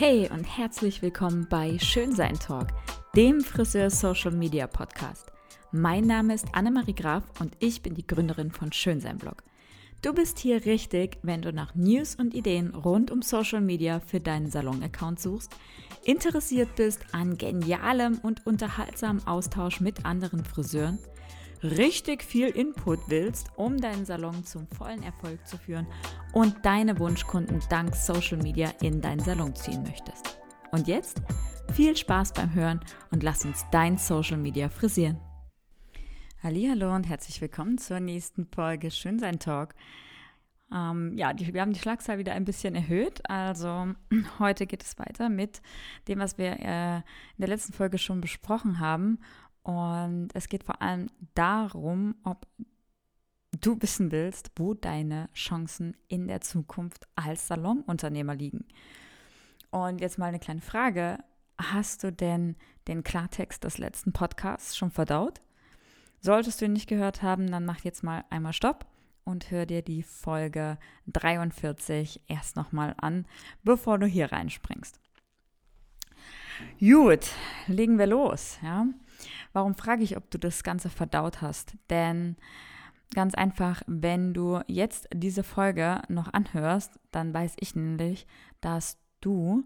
Hey und herzlich willkommen bei Schönsein Talk, dem Friseur Social Media Podcast. Mein Name ist Annemarie Graf und ich bin die Gründerin von Schönsein Blog. Du bist hier richtig, wenn du nach News und Ideen rund um Social Media für deinen Salon-Account suchst, interessiert bist an genialem und unterhaltsamem Austausch mit anderen Friseuren, richtig viel Input willst, um deinen Salon zum vollen Erfolg zu führen und deine Wunschkunden dank Social Media in deinen Salon ziehen möchtest. Und jetzt viel Spaß beim Hören und lass uns dein Social Media frisieren. Hallo und herzlich willkommen zur nächsten Folge Schönsein Talk. Ähm, ja, die, wir haben die Schlagzahl wieder ein bisschen erhöht. Also heute geht es weiter mit dem, was wir äh, in der letzten Folge schon besprochen haben. Und es geht vor allem darum, ob du wissen willst, wo deine Chancen in der Zukunft als Salonunternehmer liegen. Und jetzt mal eine kleine Frage. Hast du denn den Klartext des letzten Podcasts schon verdaut? Solltest du ihn nicht gehört haben, dann mach jetzt mal einmal Stopp und hör dir die Folge 43 erst nochmal an, bevor du hier reinspringst. Gut, legen wir los. Ja? Warum frage ich, ob du das Ganze verdaut hast? Denn ganz einfach, wenn du jetzt diese Folge noch anhörst, dann weiß ich nämlich, dass du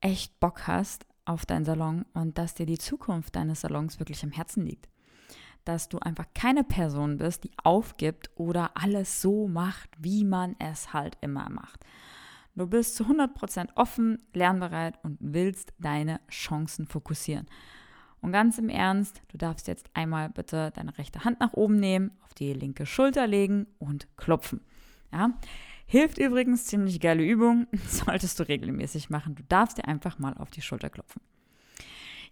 echt Bock hast auf deinen Salon und dass dir die Zukunft deines Salons wirklich am Herzen liegt. Dass du einfach keine Person bist, die aufgibt oder alles so macht, wie man es halt immer macht. Du bist zu 100% offen, lernbereit und willst deine Chancen fokussieren. Und ganz im Ernst, du darfst jetzt einmal bitte deine rechte Hand nach oben nehmen, auf die linke Schulter legen und klopfen. Ja? Hilft übrigens ziemlich geile Übung, solltest du regelmäßig machen. Du darfst dir einfach mal auf die Schulter klopfen.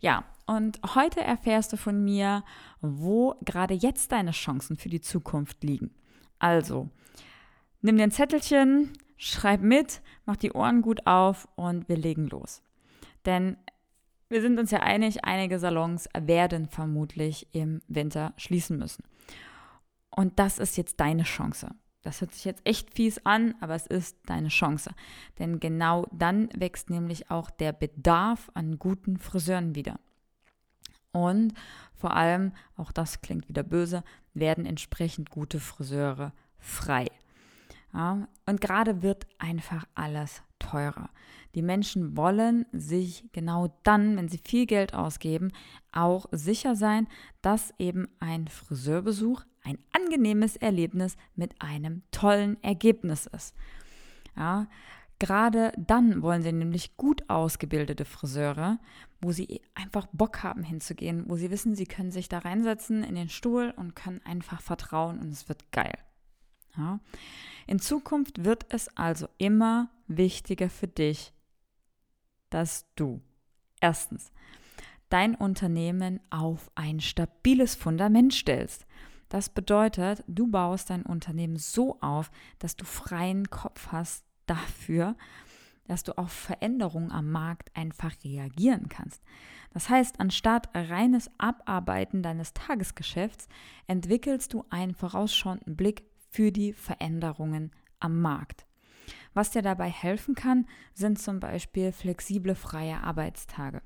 Ja, und heute erfährst du von mir, wo gerade jetzt deine Chancen für die Zukunft liegen. Also, nimm dir ein Zettelchen, schreib mit, mach die Ohren gut auf und wir legen los. Denn wir sind uns ja einig, einige Salons werden vermutlich im Winter schließen müssen. Und das ist jetzt deine Chance. Das hört sich jetzt echt fies an, aber es ist deine Chance. Denn genau dann wächst nämlich auch der Bedarf an guten Friseuren wieder. Und vor allem, auch das klingt wieder böse, werden entsprechend gute Friseure frei. Ja, und gerade wird einfach alles teurer. Die Menschen wollen sich genau dann, wenn sie viel Geld ausgeben, auch sicher sein, dass eben ein Friseurbesuch ein angenehmes Erlebnis mit einem tollen Ergebnis ist. Ja, gerade dann wollen sie nämlich gut ausgebildete Friseure, wo sie einfach Bock haben hinzugehen, wo sie wissen, sie können sich da reinsetzen in den Stuhl und können einfach vertrauen und es wird geil. Ja. In Zukunft wird es also immer wichtiger für dich, dass du erstens dein Unternehmen auf ein stabiles Fundament stellst. Das bedeutet, du baust dein Unternehmen so auf, dass du freien Kopf hast dafür, dass du auf Veränderungen am Markt einfach reagieren kannst. Das heißt, anstatt reines Abarbeiten deines Tagesgeschäfts entwickelst du einen vorausschauenden Blick für die Veränderungen am Markt. Was dir dabei helfen kann, sind zum Beispiel flexible freie Arbeitstage.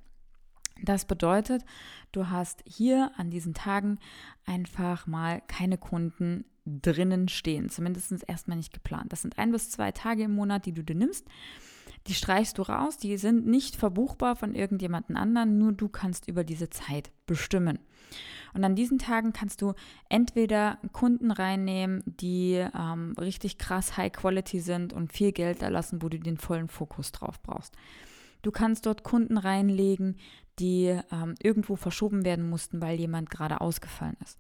Das bedeutet, du hast hier an diesen Tagen einfach mal keine Kunden drinnen stehen, zumindest erstmal nicht geplant. Das sind ein bis zwei Tage im Monat, die du dir nimmst. Die streichst du raus, die sind nicht verbuchbar von irgendjemandem anderen, nur du kannst über diese Zeit bestimmen. Und an diesen Tagen kannst du entweder Kunden reinnehmen, die ähm, richtig krass High Quality sind und viel Geld erlassen, wo du den vollen Fokus drauf brauchst. Du kannst dort Kunden reinlegen, die ähm, irgendwo verschoben werden mussten, weil jemand gerade ausgefallen ist.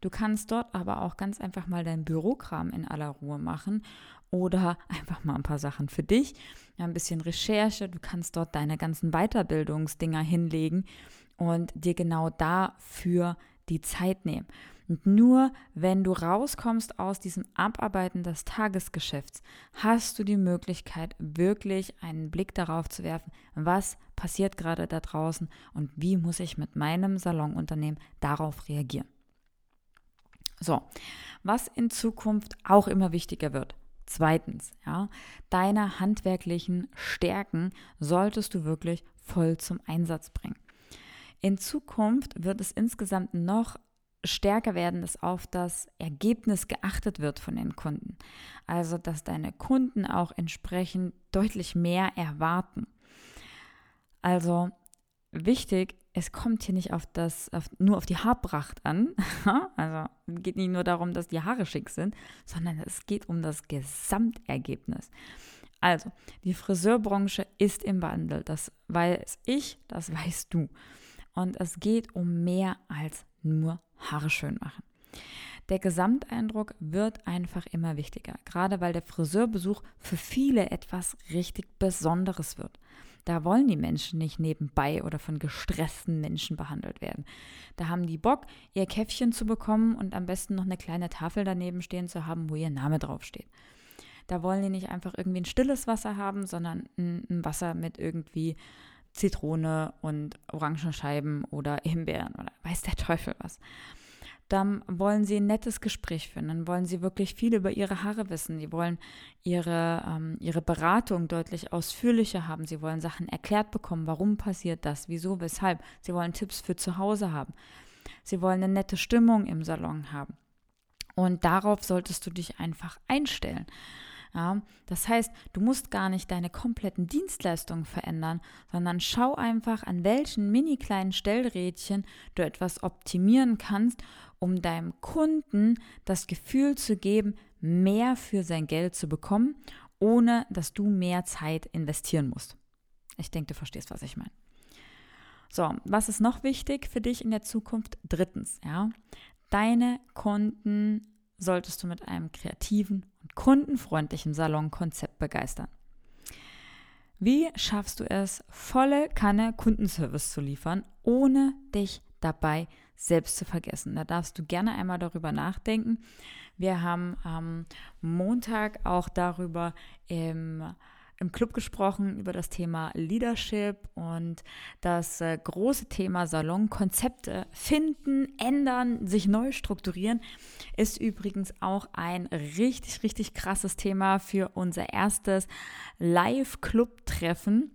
Du kannst dort aber auch ganz einfach mal deinen Bürokram in aller Ruhe machen oder einfach mal ein paar Sachen für dich, ein bisschen Recherche. Du kannst dort deine ganzen Weiterbildungsdinger hinlegen und dir genau dafür die Zeit nehmen. Und nur wenn du rauskommst aus diesem Abarbeiten des Tagesgeschäfts, hast du die Möglichkeit, wirklich einen Blick darauf zu werfen, was passiert gerade da draußen und wie muss ich mit meinem Salonunternehmen darauf reagieren. So, was in Zukunft auch immer wichtiger wird, Zweitens, ja, deine handwerklichen Stärken solltest du wirklich voll zum Einsatz bringen. In Zukunft wird es insgesamt noch stärker werden, dass auf das Ergebnis geachtet wird von den Kunden. Also, dass deine Kunden auch entsprechend deutlich mehr erwarten. Also, wichtig, es kommt hier nicht auf das, auf, nur auf die Haarpracht an. also geht nicht nur darum, dass die Haare schick sind, sondern es geht um das Gesamtergebnis. Also, die Friseurbranche ist im Wandel. Das weiß ich, das weißt du. Und es geht um mehr als nur Haare schön machen. Der Gesamteindruck wird einfach immer wichtiger, gerade weil der Friseurbesuch für viele etwas richtig Besonderes wird. Da wollen die Menschen nicht nebenbei oder von gestressten Menschen behandelt werden. Da haben die Bock, ihr Käffchen zu bekommen und am besten noch eine kleine Tafel daneben stehen zu haben, wo ihr Name draufsteht. Da wollen die nicht einfach irgendwie ein stilles Wasser haben, sondern ein, Wasser mit irgendwie Zitrone und Orangenscheiben oder Himbeeren oder weiß der Teufel was dann wollen sie ein nettes Gespräch führen, dann wollen sie wirklich viel über ihre Haare wissen, sie wollen ihre, ähm, ihre Beratung deutlich ausführlicher haben, sie wollen Sachen erklärt bekommen, warum passiert das, wieso, weshalb, sie wollen Tipps für zu Hause haben, sie wollen eine nette Stimmung im Salon haben. Und darauf solltest du dich einfach einstellen. Ja, das heißt, du musst gar nicht deine kompletten Dienstleistungen verändern, sondern schau einfach, an welchen mini kleinen Stellrädchen du etwas optimieren kannst um deinem Kunden das Gefühl zu geben, mehr für sein Geld zu bekommen, ohne dass du mehr Zeit investieren musst. Ich denke, du verstehst, was ich meine. So, was ist noch wichtig für dich in der Zukunft? Drittens, ja, deine Kunden solltest du mit einem kreativen kundenfreundlichen Salonkonzept begeistern. Wie schaffst du es, volle Kanne Kundenservice zu liefern, ohne dich dabei selbst zu vergessen. Da darfst du gerne einmal darüber nachdenken. Wir haben am Montag auch darüber im im Club gesprochen über das Thema Leadership und das äh, große Thema Salonkonzepte finden, ändern, sich neu strukturieren ist übrigens auch ein richtig, richtig krasses Thema für unser erstes Live-Club-Treffen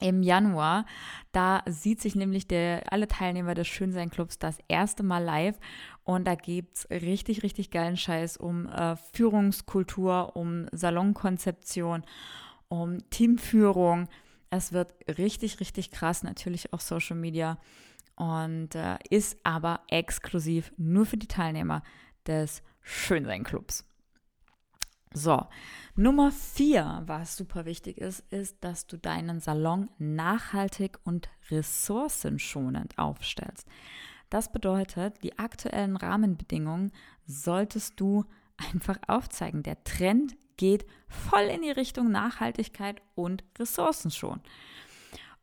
im Januar. Da sieht sich nämlich der, alle Teilnehmer des Schönsein-Clubs das erste Mal live und da gibt es richtig, richtig geilen Scheiß um äh, Führungskultur, um Salonkonzeption, um Teamführung. Es wird richtig, richtig krass, natürlich auch Social Media und äh, ist aber exklusiv nur für die Teilnehmer des Schönsein-Clubs. So, Nummer vier, was super wichtig ist, ist, dass du deinen Salon nachhaltig und ressourcenschonend aufstellst. Das bedeutet, die aktuellen Rahmenbedingungen solltest du einfach aufzeigen. Der Trend geht voll in die Richtung Nachhaltigkeit und Ressourcenschon.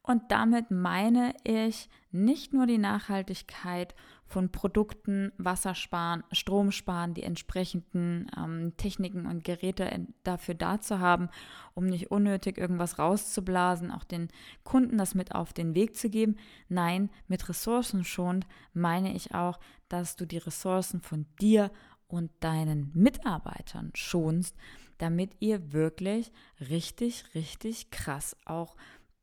Und damit meine ich nicht nur die Nachhaltigkeit von Produkten, Wasser sparen, Strom sparen, die entsprechenden ähm, Techniken und Geräte dafür da zu haben, um nicht unnötig irgendwas rauszublasen, auch den Kunden das mit auf den Weg zu geben. Nein, mit Ressourcen schonend meine ich auch, dass du die Ressourcen von dir und deinen Mitarbeitern schonst, damit ihr wirklich richtig, richtig krass auch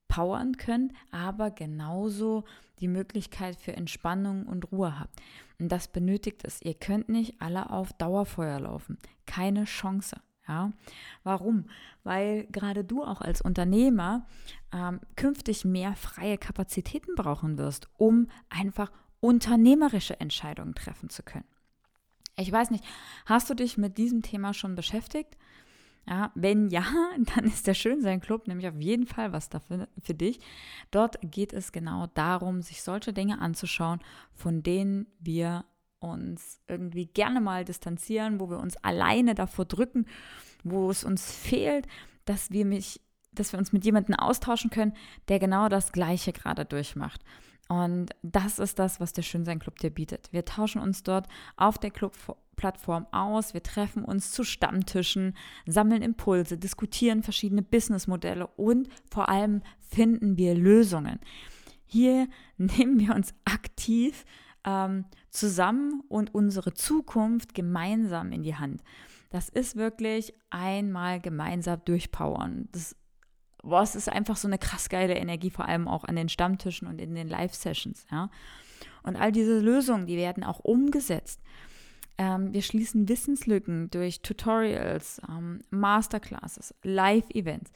powern könnt, aber genauso die Möglichkeit für Entspannung und Ruhe habt. Und das benötigt es. Ihr könnt nicht alle auf Dauerfeuer laufen. Keine Chance. Ja, warum? Weil gerade du auch als Unternehmer ähm, künftig mehr freie Kapazitäten brauchen wirst, um einfach unternehmerische Entscheidungen treffen zu können. Ich weiß nicht, hast du dich mit diesem Thema schon beschäftigt? Ja, wenn ja, dann ist der Schönsein Club nämlich auf jeden Fall was dafür für dich. Dort geht es genau darum, sich solche Dinge anzuschauen, von denen wir uns irgendwie gerne mal distanzieren, wo wir uns alleine davor drücken, wo es uns fehlt, dass wir mich, dass wir uns mit jemandem austauschen können, der genau das Gleiche gerade durchmacht. Und das ist das, was der Schönsein Club dir bietet. Wir tauschen uns dort auf der Club-Plattform aus, wir treffen uns zu Stammtischen, sammeln Impulse, diskutieren verschiedene Businessmodelle und vor allem finden wir Lösungen. Hier nehmen wir uns aktiv ähm, zusammen und unsere Zukunft gemeinsam in die Hand. das ist wirklich einmal gemeinsam durchpowern. Das boah, es ist einfach so eine krass geile Energie, vor allem auch an den Stammtischen und in den Live-Sessions, ja. Und all diese Lösungen, die werden auch umgesetzt. Ähm, wir schließen Wissenslücken durch Tutorials, ähm, Masterclasses, Live-Events.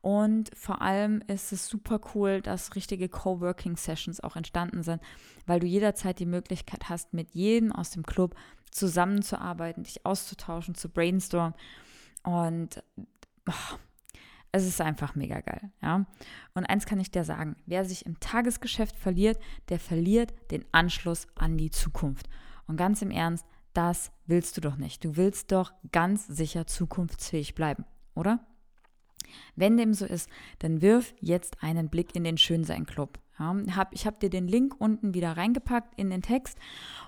Und vor allem ist es super cool, dass richtige Coworking-Sessions auch entstanden sind, weil du jederzeit die Möglichkeit hast, mit jedem aus dem Club zusammenzuarbeiten, dich auszutauschen, zu brainstormen. Und oh, es ist einfach mega geil, ja. Und eins kann ich dir sagen, wer sich im Tagesgeschäft verliert, der verliert den Anschluss an die Zukunft. Und ganz im Ernst, das willst du doch nicht. Du willst doch ganz sicher zukunftsfähig bleiben, oder? Wenn dem so ist, dann wirf jetzt einen Blick in den Schönsein-Club. Ich habe dir den Link unten wieder reingepackt in den Text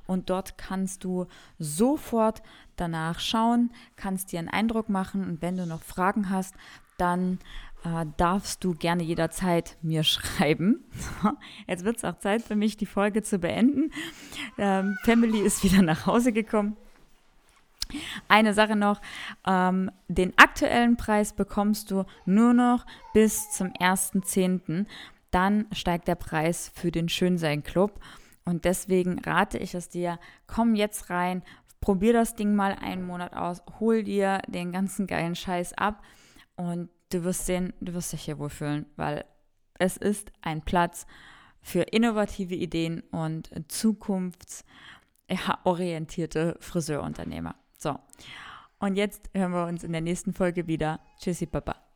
und dort kannst du sofort danach schauen, kannst dir einen Eindruck machen und wenn du noch Fragen hast, dann äh, darfst du gerne jederzeit mir schreiben. Jetzt wird es auch Zeit für mich, die Folge zu beenden. Ähm, Family ist wieder nach Hause gekommen. Eine Sache noch, ähm, den aktuellen Preis bekommst du nur noch bis zum 1.10. Dann steigt der Preis für den Schönsein Club. Und deswegen rate ich es dir, komm jetzt rein, probier das Ding mal einen Monat aus, hol dir den ganzen geilen Scheiß ab und du wirst sehen, du wirst dich hier wohlfühlen, weil es ist ein Platz für innovative Ideen und zukunftsorientierte Friseurunternehmer. So, und jetzt hören wir uns in der nächsten Folge wieder. Tschüssi, Papa.